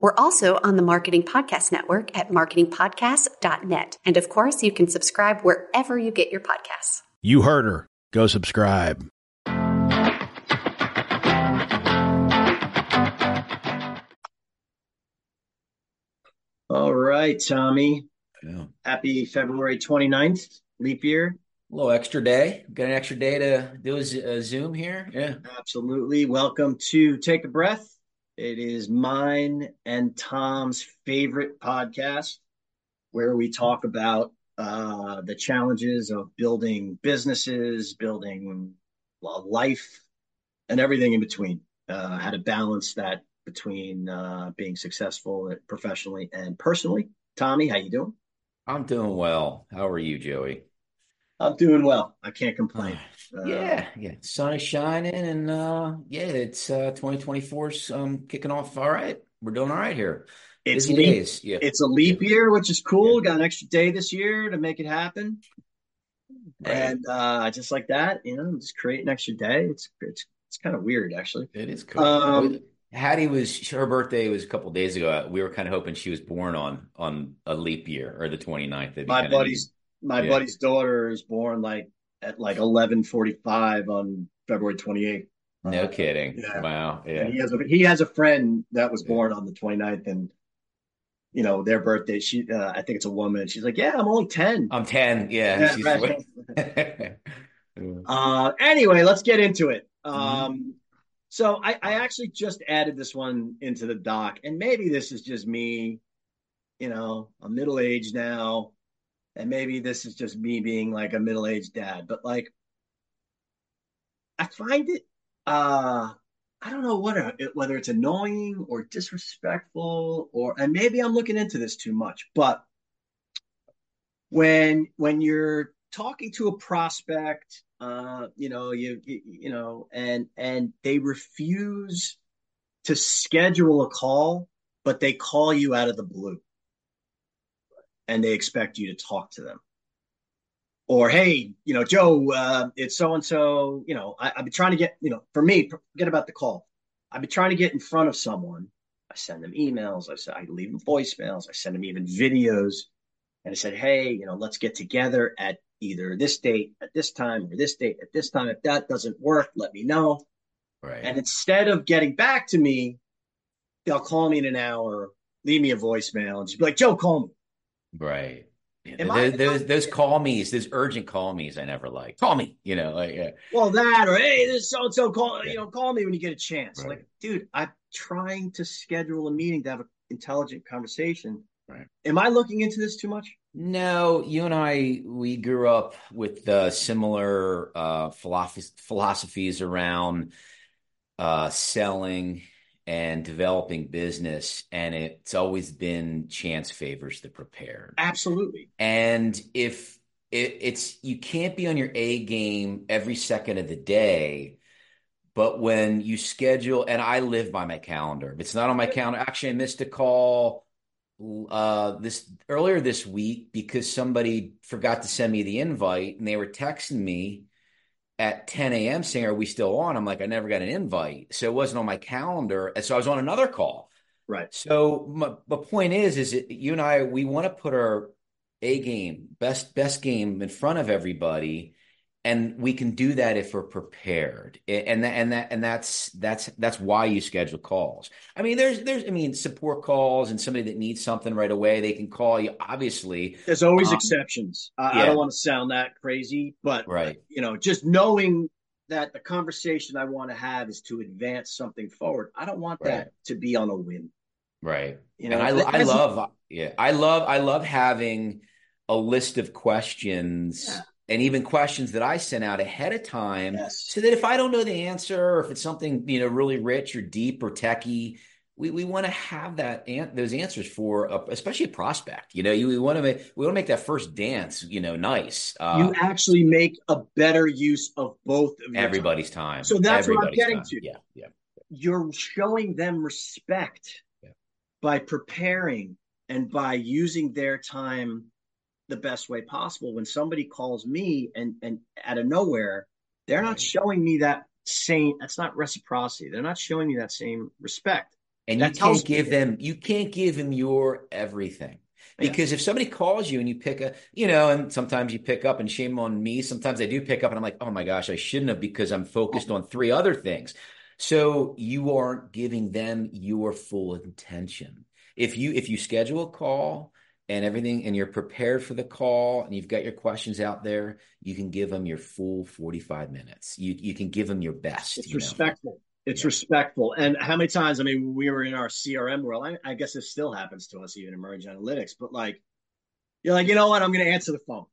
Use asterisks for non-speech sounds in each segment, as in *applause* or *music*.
We're also on the Marketing Podcast Network at marketingpodcast.net. And of course, you can subscribe wherever you get your podcasts. You heard her. Go subscribe. All right, Tommy. Yeah. Happy February 29th, leap year. A little extra day. Got an extra day to do a Zoom here. Yeah. Absolutely. Welcome to Take a Breath. It is mine and Thom's favorite podcast where we talk about uh, the challenges of building businesses, building life, and everything in between. Uh, how to balance that between uh, being successful professionally and personally. Tommy, how you doing? I'm doing well. How are you, Joey? I'm doing well. I can't complain. Uh, yeah, yeah. Sun is shining, and uh, yeah, it's uh, 2024's um, kicking off. All right, we're doing all right here. It's Busy leap, days. Yeah, it's a leap year, which is cool. Yeah. Got an extra day this year to make it happen, Right. and uh, just like that, you know, just create an extra day. It's it's it's kind of weird, actually. It is cool. Um, Hattie was her birthday was a couple days ago. We were kind of hoping she was born on on a leap year or the 29th. That'd My buddy's my Yeah. buddy's daughter is born like at like eleven forty five on February twenty eighth. neat. No kidding. yeah. Wow. And Yeah. he has a he has a friend that was Yeah. born on the 29th and you know their birthday she uh, I think it's a woman she's like yeah I'm only 10 I'm 10. Yeah. Yeah, she's right. *laughs* *laughs* Uh anyway let's get into it Mm-hmm. um so I I actually just added this one into the doc and maybe this is just me you know I'm middle aged now and maybe this is just me being like a middle aged dad but like I find it uh I don't know what it, whether it's annoying or disrespectful or and maybe I'm looking into this too much, but when when you're talking to a prospect, uh, you know, you, you you know, and and they refuse to schedule a call, but they call you out of the blue, and they expect you to talk to them or hey, you know, Joe, uh, it's so and so. You know, I, I've been trying to get, you know, for me, forget about the call. I've been trying to get in front of someone. I send them emails. I said I leave them voicemails. I send them even videos, and I said, hey, you know, let's get together at either this date at this time or this date at this time. If that doesn't work, let me know. Right. And instead of getting back to me, they'll call me in an hour, leave me a voicemail, and just be like, Joe, call me. Right. Am those, I- those those call me's, those urgent call me's, I never like. Call me, you know, like yeah, well that or hey this so and so call Yeah. you know call me when you get a chance Right. like dude i'm trying to schedule a meeting to have an intelligent conversation Right. am i looking into this too much No, you and I, we grew up with uh, similar uh, philosophies around uh, selling and developing business, and it's always been chance favors the prepared. absolutely And if it, it's you can't be on your A game every second of the day, but when you schedule, and I live by my calendar. If it's not on my calendar, actually, I missed a call uh this earlier this week because somebody forgot to send me the invite and they were texting me at 10 a.m. saying, Are we still on? I'm like, I never got an invite. So it wasn't on my calendar. And so I was on another call. right So my, the point is, is that you and I, we want to put our A game, best best game in front of everybody, and we can do that if we're prepared. And that and that and that's that's that's why you schedule calls. I mean, there's there's I mean support calls and somebody that needs something right away, they can call you. Obviously, there's always Um, exceptions I, I don't want to sound that crazy but right, you know just knowing that the conversation i want to have is to advance something forward i don't want Right. that to be on a whim right. you know and I, I love, yeah, I love, I love having a list of questions Yeah. And even questions that I sent out ahead of time, Yes. so that if I don't know the answer, or if it's something you know really rich or deep or techie, we, we want to have that an- those answers for a, especially a prospect. You know, you we want to make we want to make that first dance, you know, nice. Uh, you actually make a better use of both of everybody's time. time. So that's everybody's what I'm getting time. to. Yeah, yeah. You're showing them respect yeah. by preparing and by using their time the best way possible. When somebody calls me and and out of nowhere, they're not showing me that same. That's not reciprocity. They're not showing me that same respect. And that you can't give them. You can't give them your everything. Because yeah. if somebody calls you and you pick a, you know, and sometimes you pick up, and shame on me, sometimes I do pick up and I'm like, oh my gosh, I shouldn't have because I'm focused on three other things. So you aren't giving them your full attention. If you if you schedule a call and everything and you're prepared for the call and you've got your questions out there, you can give them your full 45 minutes. You you can give them your best. It's respectful. Know? It's yeah. respectful. And how many times, I mean, we were in our CRM world. I, I guess this still happens to us even in Merge Analytics, but like you're like, you know what, I'm gonna answer the phone.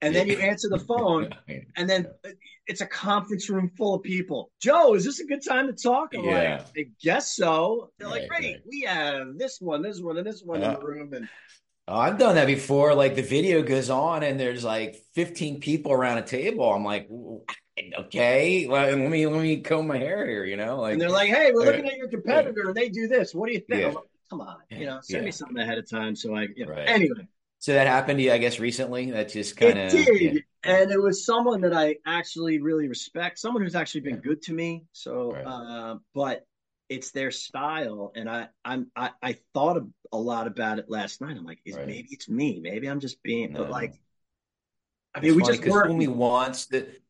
And then you answer the phone, *laughs* and then it's a conference room full of people. Joe, is this a good time to talk? I'm yeah. like, I guess so. They're right, like, great, right. we have this one, this one, and this one uh, in the room. And oh, I've done that before. Like the video goes on, and there's like 15 people around a table. I'm like, okay, well, let me let me comb my hair here, you know. Like, and they're like, hey, we're looking at your competitor, and they do this. What do you think? Yeah. Like, Come on, you know, send yeah. me something ahead of time so I. You know. right. Anyway, so that happened to you, I guess, recently. That just kind of did, and it was someone that I actually really respect, someone who's actually been good to me. So, right. uh, but it's their style, and I, I'm, I, I thought a lot about it last night. I'm like, is, right. maybe it's me, maybe I'm just being, no. but like, I mean, it's we just because only wants that.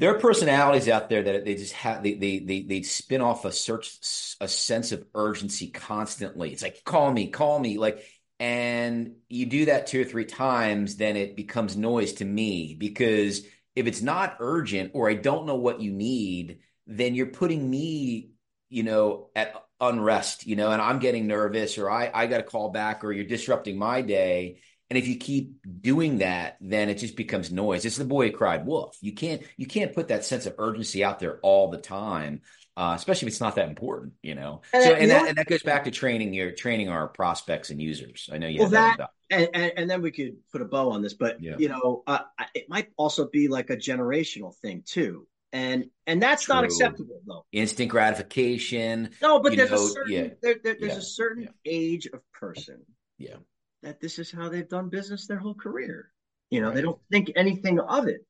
There are personalities out there that they just have they they they, they spin off a search a sense of urgency constantly. It's like call me, call me, like and you do that two or three times, then it becomes noise to me because if it's not urgent or I don't know what you need, then you're putting me, you know, at unrest, you know, and I'm getting nervous or I, I got to call back or you're disrupting my day. And if you keep doing that, then it just becomes noise. It's the boy who cried wolf. You can't you can't put that sense of urgency out there all the time uh, especially if it's not that important, you know. And so, and that, and that goes back to training your training our prospects and users. I know you. Well, that, that and, and, and then we could put a bow on this, but yeah. you know, uh, it might also be like a generational thing too, and and that's True. not acceptable though. Instant gratification. No, but there's know, a certain yeah. there, there, there's yeah. a certain age of person. Yeah. That this is how they've done business their whole career. You know, right. they don't think anything of it.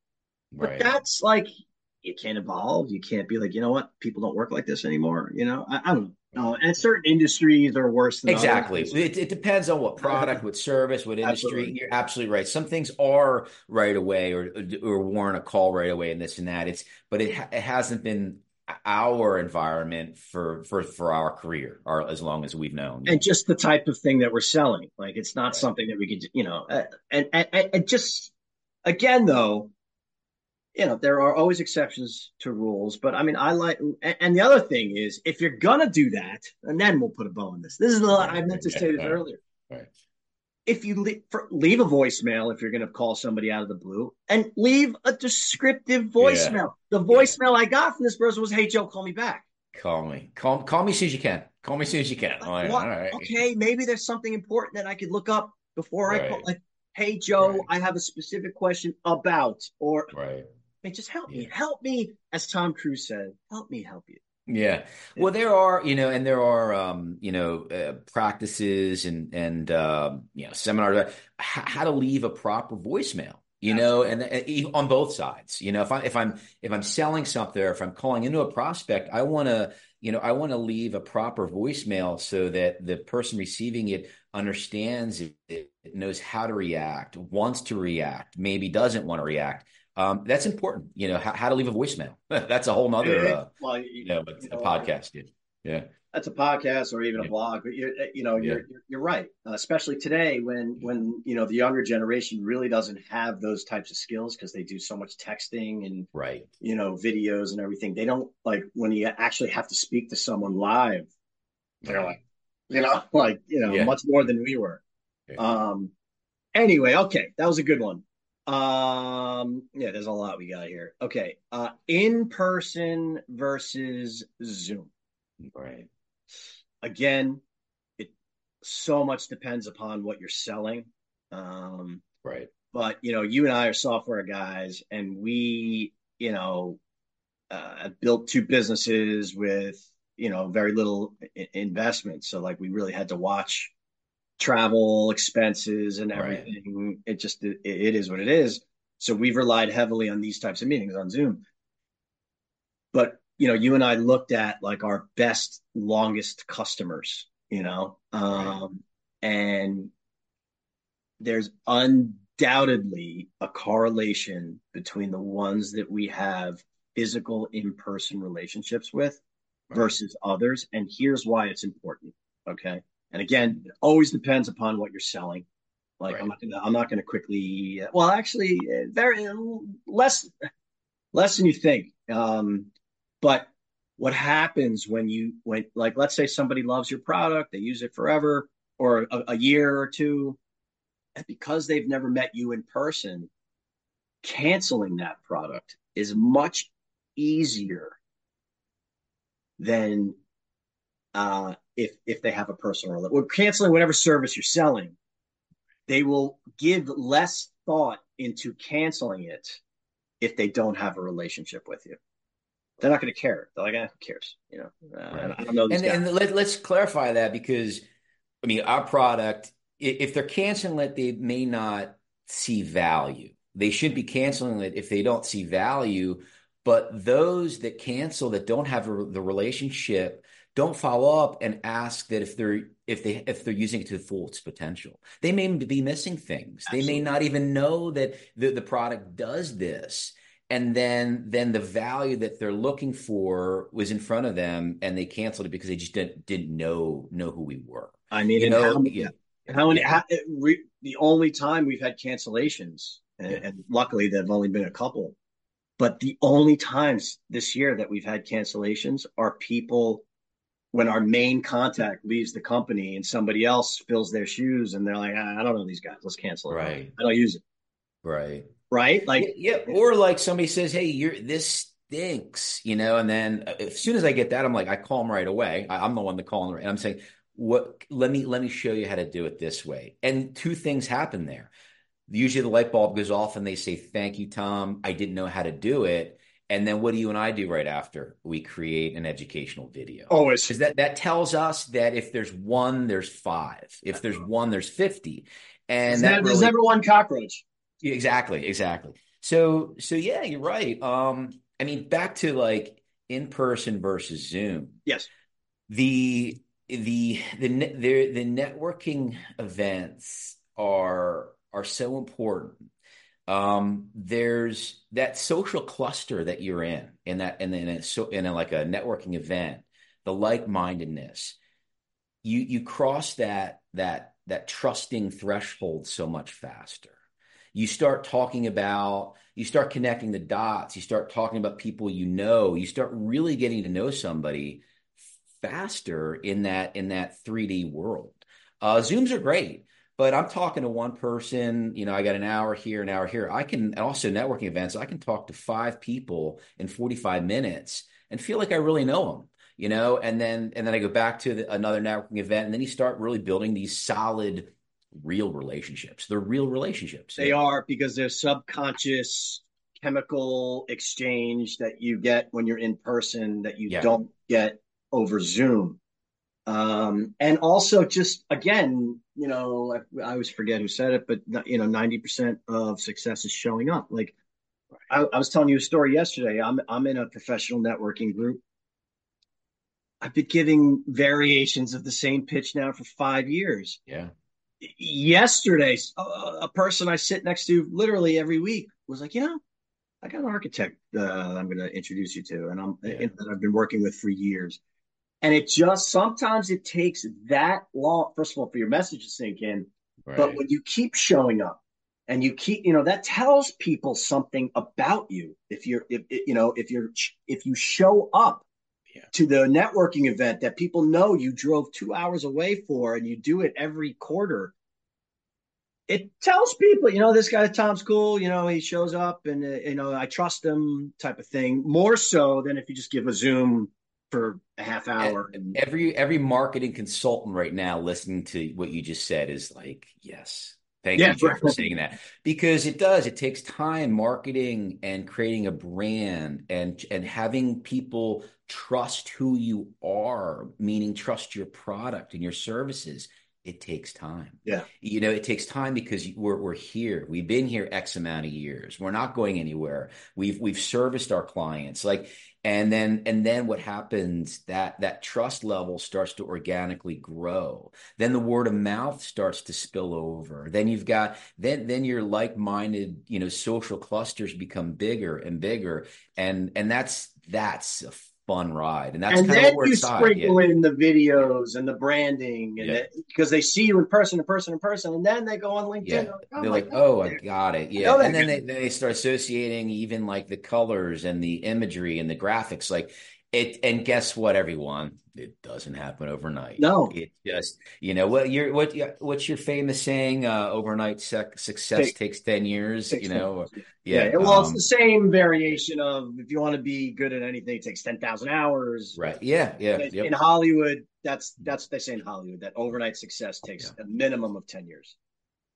But right. that's like you can't evolve. You can't be like, you know what, people don't work like this anymore. You know, I, I don't know. No, and certain industries are worse than exactly. It, it, depends on what product, what service, what industry. Absolutely. You're absolutely right. Some things are right away, or or warrant a call right away, and this and that. It's but it it hasn't been our environment for for for our career, or as long as we've known. And just the type of thing that we're selling, like it's not right. something that we could, you know, uh, and, and and just again though you know there are always exceptions to rules but i mean i like and the other thing is if you're gonna do that and then we'll put a bow on this this is the i meant to say this earlier right. if you leave, for, leave a voicemail if you're gonna call somebody out of the blue and leave a descriptive voicemail yeah. the voicemail yeah. i got from this person was hey joe call me back call me call, call me as soon as you can call me as soon as you can all right, all right. okay maybe there's something important that i could look up before right. i call like hey joe right. i have a specific question about or right Just help yeah. me, help me, as Tom Cruise said, help me help you. Yeah. Well, there are, you know, and there are, um, you know, uh, practices and, and, um, you know, seminars, how to leave a proper voicemail, you know, and, and, on both sides, you know, if I, if I'm, if I'm selling something or if I'm calling into a prospect, I want to, you know, I want to leave a proper voicemail so that the person receiving it understands it, it knows how to react, wants to react, maybe doesn't want to react um, that's important. You know, how, how to leave a voicemail. *laughs* that's a whole nother, uh, well, you, you know, a, you know, a podcast. Dude. Yeah. That's a podcast or even a blog, but you're, you know, you're, yeah. you're, you're right. Uh, especially today when, when, you know, the younger generation really doesn't have those types of skills because they do so much texting and, right. you know, videos and everything. They don't like when you actually have to speak to someone live, they're like, you know, *laughs* like, you know, yeah. much more than we were. Yeah. Um, anyway, okay. That was a good one. Um, yeah, there's a lot we got here. Okay. Uh, in person versus Zoom. Right. again, it so much depends upon what you're selling. Um, right. But you know, you and I are software guys, and we, you know, uh, built two businesses with you know very little I- investment. So like we really had to watch travel expenses and everything. Right. It just it, it is what it is. So we've relied heavily on these types of meetings on Zoom. But you know, you and I looked at like our best, longest customers, you know, um, right. and there's undoubtedly a correlation between the ones that we have physical in-person relationships with right. versus others. And here's why it's important. Okay. And again, it always depends upon what you're selling. Like right. I'm not gonna I'm not gonna quickly well actually very less less than you think. Um, but what happens when you when like let's say somebody loves your product, they use it forever or a, a year or two, and because they've never met you in person, canceling that product is much easier than uh, if if they have a personal relationship. or canceling whatever service you're selling they will give less thought into canceling it if they don't have a relationship with you. They're not going to care. They're like, eh, who cares? You know, uh, right. I don't know. and, and let, us clarify that because, I mean, our product, if they're canceling it, they may not see value. They should be canceling it if they don't see value. But those that cancel that don't have a, the relationship don't follow up and ask that if they're if they if they're using it to the full its potential. They may be missing things. Absolutely. they may not even know that the, the product does this. And then then the value that they're looking for was in front of them and they canceled it because they just didn't didn't know know who we were. I mean you know how, yeah, how many how, re, the only time we've had cancellations and, yeah. and luckily there've only been a couple but the only times this year that we've had cancellations are people when our main contact leaves the company and somebody else fills their shoes and they're like, ah, I don't know these guys, let's cancel it. Right. I don't use it. Right. Right. Like, yeah. Or like somebody says, Hey, you're this stinks, you know, and then uh, as soon as I get that, I'm like, I call them right away. I, am the one to call them and I'm saying, what, let me, let me show you how to do it this way. And two things happen there. Usually the light bulb goes off and they say, thank you, Thom. I didn't know how to do it and then what do you and I do right after? We create an educational video. Always. Because that, that tells us that if there's one, there's five. If there's one, there's 50. And there's, really, there's never one cockroach. Exactly, exactly. So so yeah, you're right. Um, I mean, back to like in person versus Zoom. Yes. The the the the, the networking events are are so important um, there's that social cluster that you're in, in that, and then so in a, like a networking event, the like-mindedness. You you cross that that that trusting threshold so much faster. You start talking about, you start connecting the dots. You start talking about people you know. You start really getting to know somebody faster in that in that 3D world. Uh, Zooms are great but I'm talking to one person, you know, I got an hour here, an hour here. I can also networking events, I can talk to five people in 45 minutes and feel like I really know them, you know, and then and then I go back to the, another networking event and then you start really building these solid real relationships. They're real relationships. They are because they're subconscious chemical exchange that you get when you're in person that you yeah. don't get over Zoom. Um, and also just again, you know, I, I, always forget who said it, but you know, 90% of success is showing up. Like I, I was telling you a story yesterday. I'm, I'm in a professional networking group. I've been giving variations of the same pitch now for five years. Yeah. Yesterday, a, a person I sit next to literally every week was like, you know, I got an architect uh, I'm going to introduce you to, and I'm yeah. that I've been working with for years and it just sometimes it takes that long, first of all, for your message to sink in. Right. But when you keep showing up and you keep, you know, that tells people something about you. If you're, if, you know, if you're, if you show up yeah. to the networking event that people know you drove two hours away for and you do it every quarter, it tells people, you know, this guy Thom's cool. You know, he shows up and uh, you know I trust him, type of thing. More so than if you just give a Zoom for a half hour. And, every every marketing consultant right now listening to what you just said is like, yes. Thank yeah, you, Jeff, for saying that because it does. It takes time, marketing and creating a brand and and having people trust who you are, meaning trust your product and your services it takes time. Yeah. You know, it takes time because we're we're here. We've been here X amount of years. We're not going anywhere. We've we've serviced our clients. Like and then and then what happens that that trust level starts to organically grow. Then the word of mouth starts to spill over. Then you've got then then your like-minded, you know, social clusters become bigger and bigger and and that's that's a fun ride, and that's kind of a side here and then you sprinkle in the videos and the branding, and yeah. because they see you in person, in person, in person, and then they go on LinkedIn. Yeah. They're like, oh, they're like, oh I got it, yeah, and then they, they start associating even like the colors and the imagery and the graphics, like it. And guess what, everyone? it doesn't happen overnight. No, it just you know what you're what what's your famous saying? Uh, overnight sec- success Take, takes ten years. Takes you know, yeah. yeah. Well, um, it's the same variation of if you want to be good at anything, it takes ten thousand hours. Right. Yeah. Yeah. In, yep. in, Hollywood, that's that's what they say in Hollywood that overnight success takes yeah. a minimum of ten years.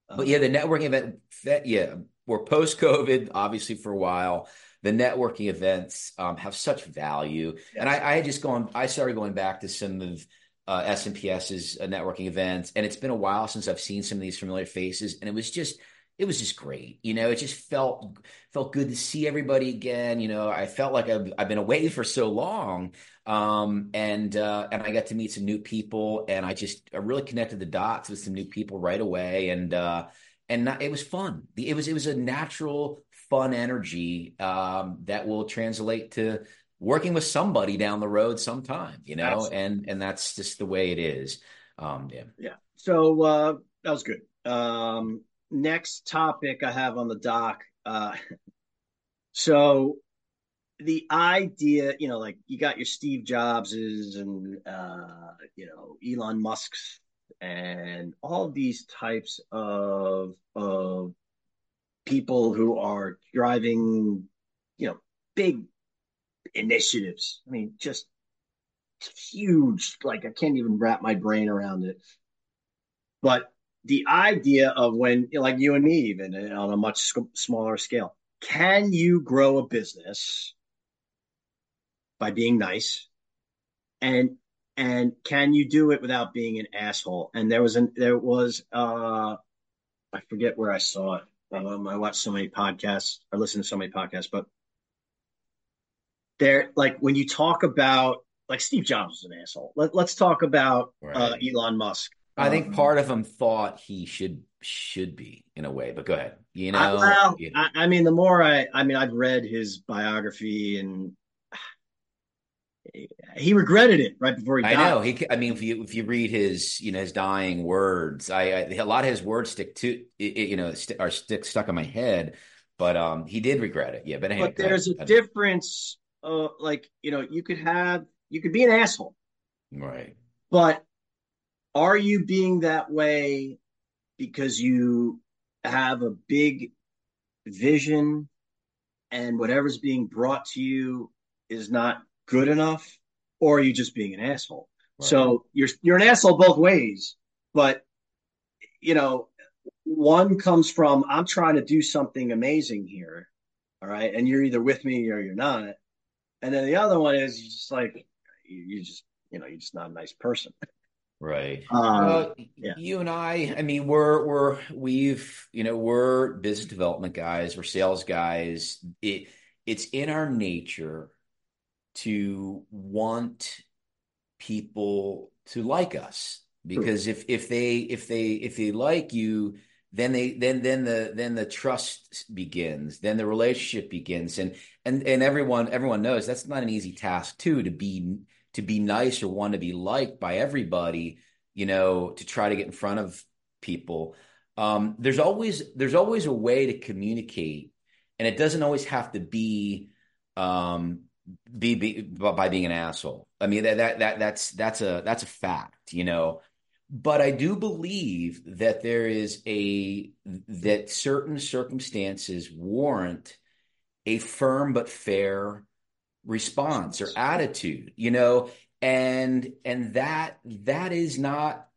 But um, yeah, the networking event. That, yeah, we're post COVID, obviously for a while the networking events um, have such value. Yes. And I, I had just gone, I started going back to some of uh, SMPS's uh, networking events, and it's been a while since I've seen some of these familiar faces, and it was just, it was just great. You know, it just felt felt good to see everybody again. You know, I felt like I've, I've been away for so long, um, and uh, and I got to meet some new people, and I just I really connected the dots with some new people right away, and uh, and not, it was fun. It was it was a natural fun energy um, that will translate to working with somebody down the road sometime, you know, Absolutely. and and that's just the way it is. Um, yeah. Yeah. So uh, that was good. Um, next topic I have on the doc. Uh, *laughs* so the idea, you know, like you got your Steve Jobses and uh, you know Elon Musk's and all these types of of people who are driving, you know, big initiatives. I mean, just huge. Like I can't even wrap my brain around it. But the idea of when, like you and me, even on a much smaller scale, can you grow a business by being nice? And and can you do it without being an asshole? And there was an there was uh I forget where I saw it. Um, I watch so many podcasts I listen to so many podcasts, but they're like when you talk about like Steve Jobs is an asshole. Let, us talk about uh, right. uh, Elon Musk. I think um, part of him thought he should should be in a way, but go ahead. You know, I, well, you know. I, I, mean, the more I, I mean, I've read his biography, and he regretted it right before he died. I know. He, I mean, if you if you read his you know his dying words, I, I a lot of his words stick to you know st- are stick stuck in my head. But um, he did regret it. Yeah, but but there's a difference. Uh, like you know, you could have you could be an asshole, right? But are you being that way because you have a big vision and whatever's being brought to you is not good enough, or are you just being an asshole? Right. So you're you're an asshole both ways, but you know, one comes from I'm trying to do something amazing here, all right, and you're either with me or you're not, and then the other one is just like you just you know you're just not a nice person. Right. Um, well, yeah. you and I, I mean, we're we're we've you know we're business development guys, we're sales guys. It it's in our nature to want people to like us. Because if if they if they if they like you then they then then the then the trust begins then the relationship begins. And and and everyone everyone knows that's not an easy task too to be to be nice or want to be liked by everybody you know to try to get in front of people. Um, there's always there's always a way to communicate and it doesn't always have to be um, be, be by being an asshole. I mean that that that that's that's a that's a fact, you know. But I do believe that there is a that certain circumstances warrant a firm but fair response or attitude, you know, and and that that is not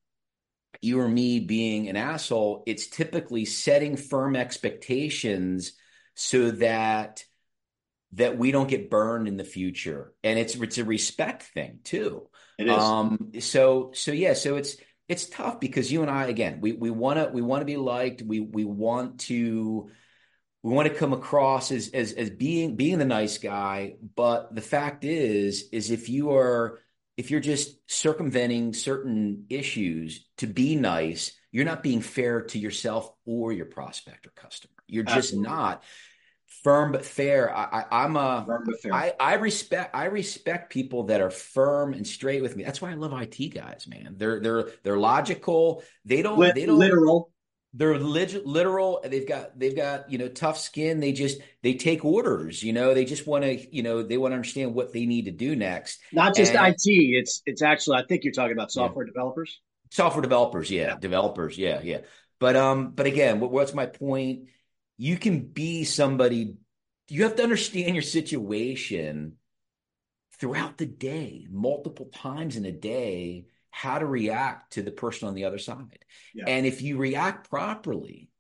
you or me being an asshole. It's typically setting firm expectations so that that we don't get burned in the future. And it's it's a respect thing too. It is. Um so so yeah, so it's it's tough because you and I again, we we want to we want to be liked. We we want to we want to come across as as as being being the nice guy, but the fact is is if you are if you're just circumventing certain issues to be nice, you're not being fair to yourself or your prospect or customer. You're just Absolutely. not firm but fair. I, I, am a firm but fair. I, I respect I respect people that are firm and straight with me. That's why I love IT guys, man. They're they're they're logical. They don't they don't literal they're lit- literal they've got they've got you know tough skin they just they take orders you know they just want to you know they want to understand what they need to do next not just and, it it's it's actually i think you're talking about software yeah. developers software developers yeah, yeah, developers yeah yeah but um but again what, what's my point you can be somebody you have to understand your situation throughout the day multiple times in a day how to react to the person on the other side. Yeah. And if you react properly,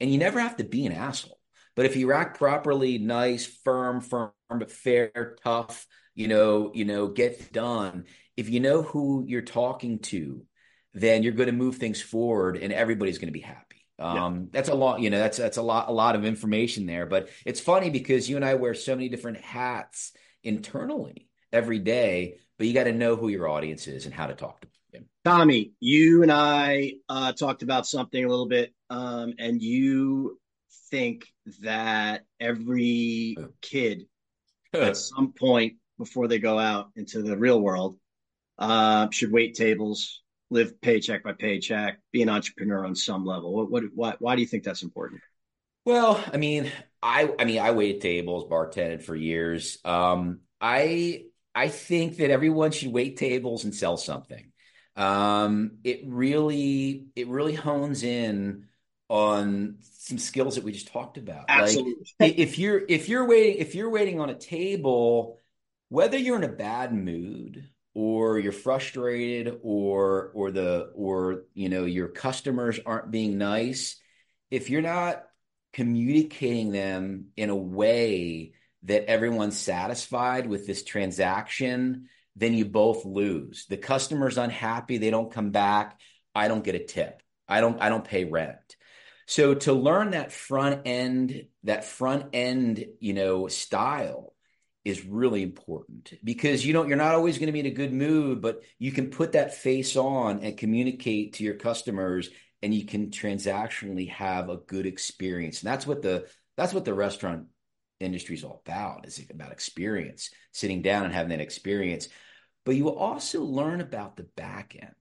and you never have to be an asshole, but if you react properly, nice, firm, firm, but fair, tough, you know, you know, get done. If you know who you're talking to, then you're going to move things forward, and everybody's going to be happy. Um, yeah. That's a lot, you know. That's that's a lot, a lot of information there. But it's funny because you and I wear so many different hats internally every day but you got to know who your audience is and how to talk to them. Tommy, you and I uh, talked about something a little bit, um, and you think that every kid *laughs* at some point before they go out into the real world uh, should wait tables, live paycheck by paycheck, be an entrepreneur on some level. What, what, why, why do you think that's important? Well, I mean, I, I mean, I waited tables, bartended for years. Um, I I think that everyone should wait tables and sell something. Um, it really, it really hones in on some skills that we just talked about. Absolutely. Like if you're if you're waiting if you're waiting on a table, whether you're in a bad mood or you're frustrated or or the or you know your customers aren't being nice, if you're not communicating them in a way that everyone's satisfied with this transaction, then you both lose. The customer's unhappy, they don't come back, I don't get a tip. I don't I don't pay rent. So to learn that front end that front end, you know, style is really important because you know you're not always going to be in a good mood, but you can put that face on and communicate to your customers and you can transactionally have a good experience. And that's what the that's what the restaurant industry is all about. It's about experience, sitting down and having that experience. But you also learn about the back end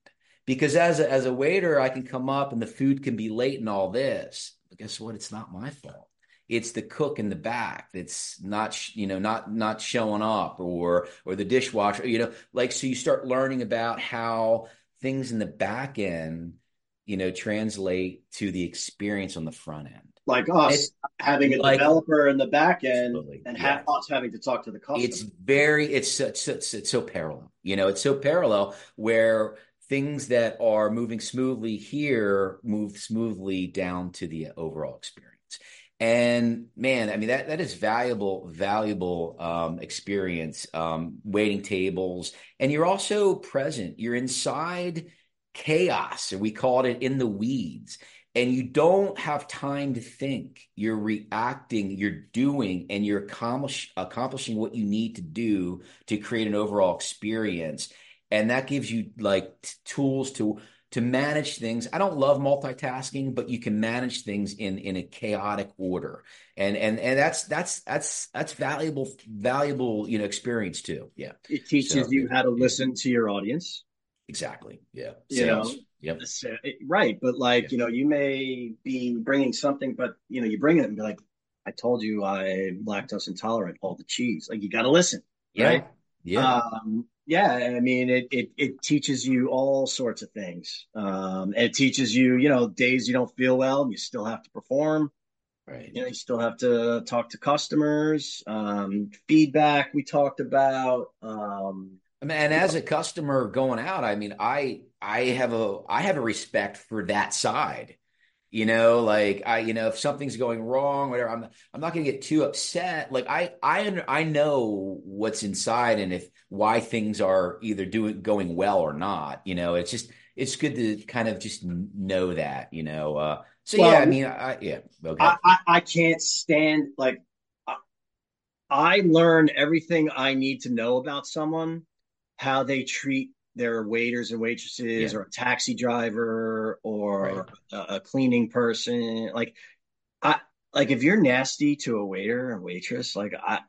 because as a, as a waiter, I can come up and the food can be late and all this. But guess what? It's not my fault. It's the cook in the back that's not, you know, not not showing up, or or the dishwasher, you know, like so. You start learning about how things in the back end, you know, translate to the experience on the front end like us it's, having a like, developer in the back end and yeah. us having to talk to the customer. It's very it's, it's it's it's so parallel. You know, it's so parallel where things that are moving smoothly here move smoothly down to the overall experience. And man, I mean that that is valuable, valuable um, experience. Um, waiting tables, and you're also present. You're inside chaos, or we called it in the weeds and you don't have time to think. You're reacting, you're doing, and you're accomplish, accomplishing what you need to do to create an overall experience. And that gives you like t- tools to to manage things. I don't love multitasking, but you can manage things in in a chaotic order. And and and that's that's that's that's valuable valuable, you know, experience too. Yeah. It teaches so, you how to listen to your audience. Exactly. Yeah. You know, Yep. Right. But like, you know, you may be bringing something, but you know, you bring it and be like, I told you I'm lactose intolerant, all the cheese. Like you got to listen. Yeah. Right. Yeah. Um, yeah. I mean, it, it, it teaches you all sorts of things. Um, it teaches you, you know, days you don't feel well you still have to perform. Right. You know, you still have to talk to customers, um, feedback we talked about. Um, I mean, and as a customer going out, I mean, I I have a I have a respect for that side. You know, like I, you know, if something's going wrong, whatever, I'm I'm not going to get too upset. Like I I I know what's inside and if why things are either doing going well or not. You know, it's just it's good to kind of just know that. You know, uh, so well, yeah, I mean, I, yeah, okay. I, I, I can't stand like I, I learn everything I need to know about someone, how they treat their waiters and waitresses, yeah. or a taxi driver, or right. a, a, cleaning person. Like, I like if you're nasty to a waiter and waitress, like I,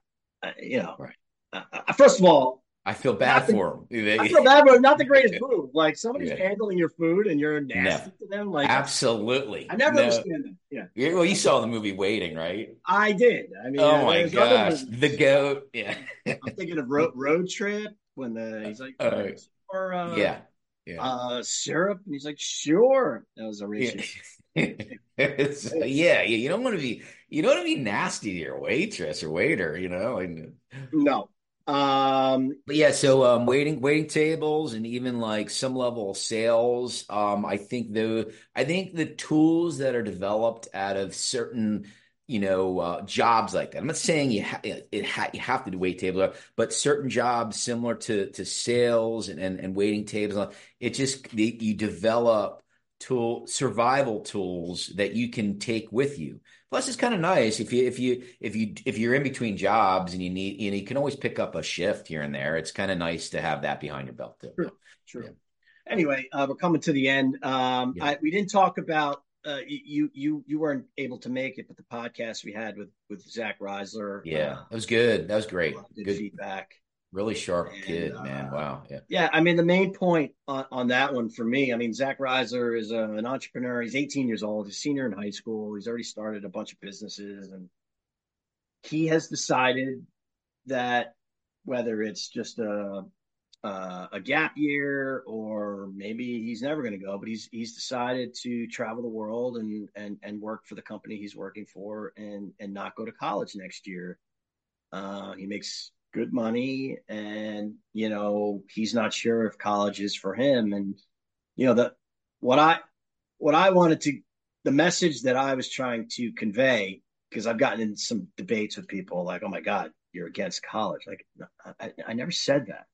I you know, right. I, first of all, I feel bad the, for them. I feel bad, but not the greatest *laughs* move. Like somebody's yeah. handling your food and you're nasty no. to them. Like absolutely, I never no. understand that. Yeah. yeah. Well, you saw the movie Waiting, right? I did. I mean, oh my gosh, the goat. Yeah. I'm thinking of road, road trip when the he's like, *laughs* uh, uh, yeah, yeah, uh, syrup, and he's like, sure. That was a racist. *laughs* Yeah. yeah, you don't want to be you don't want to be nasty to your waitress or waiter, you know. And no, um, but yeah, so um, waiting waiting tables and even like some level of sales. Um, I think the I think the tools that are developed out of certain you know uh, jobs like that. I'm not saying you ha- it ha- you have to do wait table, but certain jobs similar to to sales and and, and waiting tables. It just you develop tool survival tools that you can take with you. Plus, it's kind of nice if you if you if you if you're in between jobs and you need you know you can always pick up a shift here and there. It's kind of nice to have that behind your belt too. True. True. Yeah. Anyway, uh, we're coming to the end. Um, yeah. I, we didn't talk about uh, you you you weren't able to make it, but the podcast we had with with Zach Reisler. Yeah, uh, that was good. That was great. Good feedback. Really sharp and, kid, uh, man. Wow. Yeah. Yeah. I mean, the main point on, on that one for me, I mean, Zach Reisler is a, an entrepreneur. He's 18 years old. He's senior in high school. He's already started a bunch of businesses, and he has decided that whether it's just a uh, a gap year or maybe he's never going to go but he's he's decided to travel the world and and and work for the company he's working for and and not go to college next year. Uh, he makes good money and you know he's not sure if college is for him. And you know the what i what i wanted to the message that i was trying to convey because i've gotten in some debates with people like oh my god you're against college. Like i, I never said that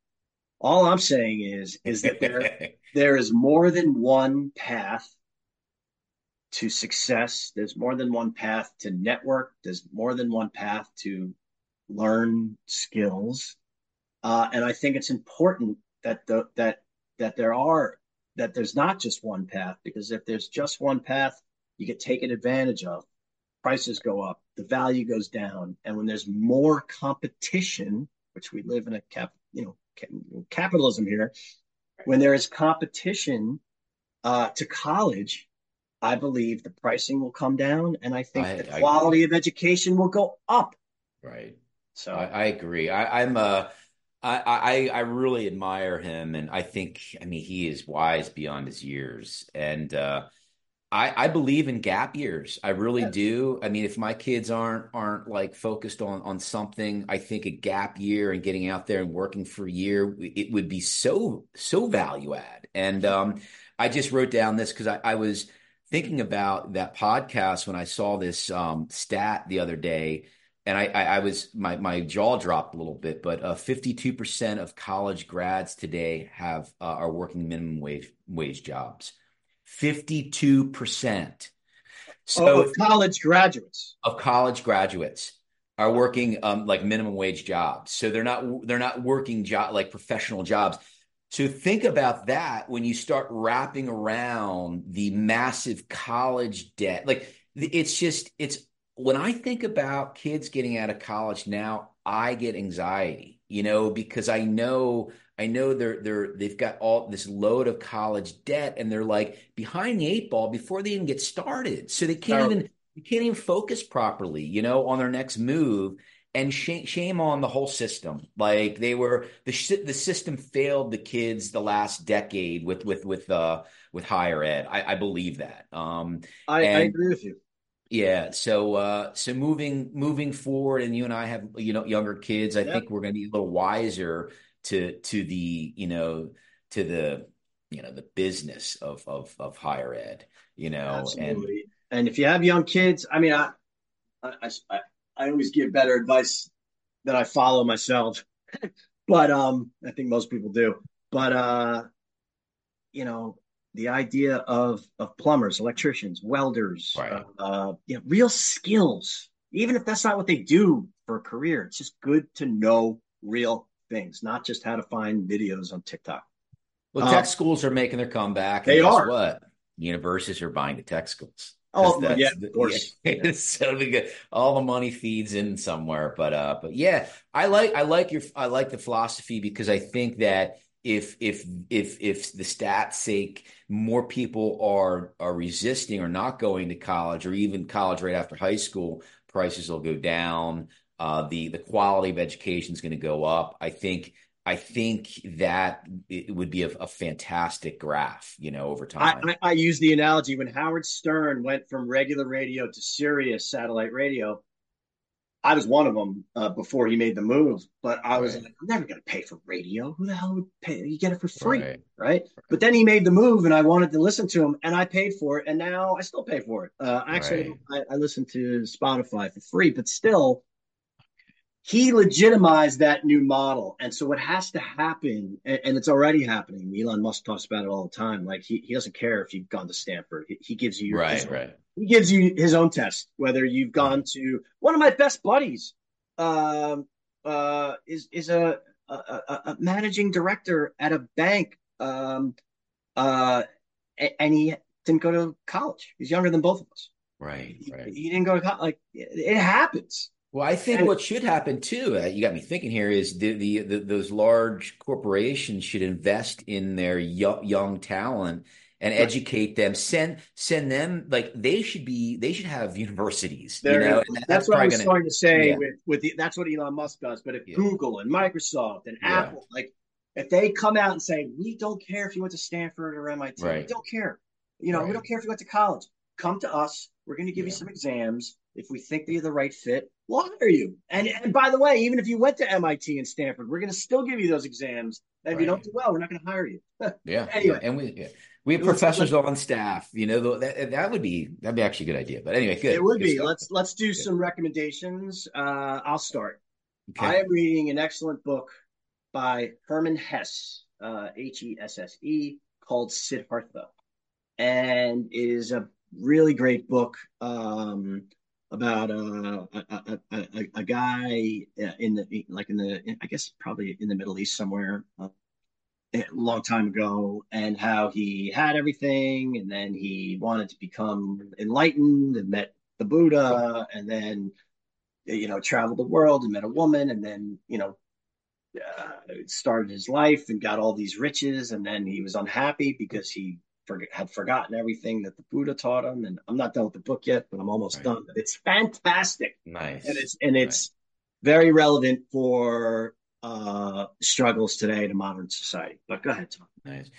all i'm saying is is that there *laughs* there is more than one path to success there's more than one path to network there's more than one path to learn skills. Uh, and I think it's important that the, that that there are that there's not just one path because if there's just one path, you get taken advantage of. Prices go up, the value goes down, and when there's more competition, which we live in a cap, you know, capitalism here, when there is competition uh, to college, I believe the pricing will come down, and I think I, the quality of education will go up. Right. So I, I agree. I, I'm a. I, I I really admire him, and I think I mean he is wise beyond his years, and uh, I I believe in gap years. I really yes. do. I mean, if my kids aren't aren't like focused on on something, I think a gap year and getting out there and working for a year it would be so so value add. And um, I just wrote down this because I, I was thinking about that podcast when I saw this um, stat the other day and I, I, I, was my my jaw dropped a little bit, but uh, fifty two percent of college grads today have uh, are working minimum wage wage jobs. Fifty two percent. So of college graduates of college graduates are working um, like minimum wage jobs. So they're not they're not working job like professional jobs. So think about that when you start wrapping around the massive college debt. Like it's just it's when I think about kids getting out of college now, I get anxiety, you know, because I know I know they're they're they've got all this load of college debt and they're like behind the eight ball before they even get started. So they can't oh. even you can't even focus properly, you know, on their next move. And shame, shame on the whole system. Like they were the the system failed the kids the last decade with with with uh with higher ed. I, I believe that. Um, I, I agree with you Yeah. So, uh, so moving moving forward, and you and I have you know younger kids. I Yep. think we're going to be a little wiser to to the you know to the you know the business of of of higher ed. You know, and Absolutely. And if you have young kids, I mean, I, I, I, I always give better advice that I follow myself, *laughs* but um, I think most people do. But uh, you know, the idea of of plumbers, electricians, welders, Right. uh, you know, real skills, even if that's not what they do for a career, it's just good to know real things, not just how to find videos on TikTok. well, Um, tech schools are making their comeback. they are. What universities are buying the tech schools. Oh, yeah, of course. *laughs* yeah. so we get all the money feeds in somewhere, but uh, but yeah, I like I like your I like the philosophy because I think that if if if if the stats sake more people are are resisting or not going to college or even college right after high school, prices will go down. Uh, the the quality of education is going to go up. I think I think that it would be a, a fantastic graph, you know, over time. I, I use the analogy when Howard Stern went from regular radio to Sirius satellite radio. I was one of them uh, before he made the move, but I was Right. like, I'm never going to pay for radio. Who the hell would pay? You get it for free, Right. right? But then he made the move, and I wanted to listen to him, and I paid for it, and now I still pay for it. Uh, actually, I, I listen to Spotify for free, but still, he legitimized that new model. And so what has to happen, and, and it's already happening. Elon Musk talks about it all the time. Like he, he doesn't care if you've gone to Stanford. He, he gives you Right, his, right. he gives you his own test, whether you've gone to one of my best buddies, um, uh, is is a, a, a, managing director at a bank, um, uh, and he didn't go to college. He's younger than both of us. Right, He, right. he didn't go to college. Like it happens. Well, I think And- what should happen too, uh, you got me thinking here, is the, the, the those large corporations should invest in their young, young talent and Right. educate them. Send send them like they should be. They should have universities. You know, and that's, what I was gonna- starting to say yeah. with with the, that's what Elon Musk does. But if Yeah. Google and Microsoft and Yeah. Apple, like if they come out and say, we don't care if you went to Stanford or MIT, we don't care. You know, we don't care if you went to college. Come to us. We're going to give you some exams. If we think that you're the right fit, we'll hire you. And and by the way, even if you went to MIT and Stanford, we're going to still give you those exams. And if you don't do well, we're not going to hire you. *laughs* Yeah, Anyway. and we yeah. we have professors on staff. You know, that that would be that'd be actually a good idea. But anyway, good. It would Good be. stuff. Let's let's do some recommendations. Uh, I'll start. Okay. I am reading an excellent book by Hermann Hesse, uh, H E S S E, called Siddhartha, and it is a really great book um, about uh, a, a, a, a, guy in the like in the I guess probably in the Middle East somewhere. Uh, a long time ago and how he had everything and then he wanted to become enlightened and met the buddha and then you know traveled the world and met a woman and then you know uh, started his life and got all these riches and then he was unhappy because he for, had forgotten everything that the buddha taught him and i'm not done with the book yet but i'm almost Right. done but it's fantastic nice. and it's and it's very relevant for uh struggles today in a modern society but go ahead Thom Nice.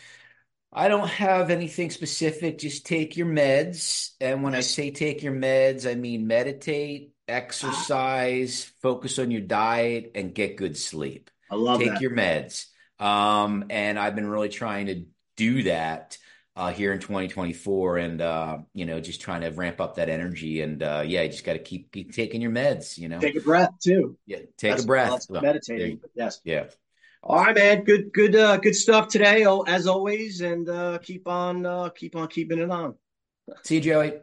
I don't have anything specific. Just take your meds. And when I say take your meds, I mean meditate, exercise, focus on your diet, and get good sleep. i love Take that your meds. Um, and I've been really trying to do that uh, here in 2024, and uh, you know, just trying to ramp up that energy. And uh, yeah, you just got to keep keep taking your meds. You know, take a breath too yeah, take That's- a breath. that's Well, meditating but yes yeah. all right man good good uh good stuff today oh, as always and uh keep on uh keep on keeping it on See you, Joey.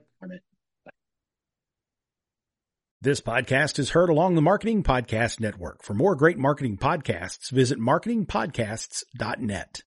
This podcast is heard along the Marketing Podcast Network. For more great marketing podcasts, visit marketingpodcasts.net.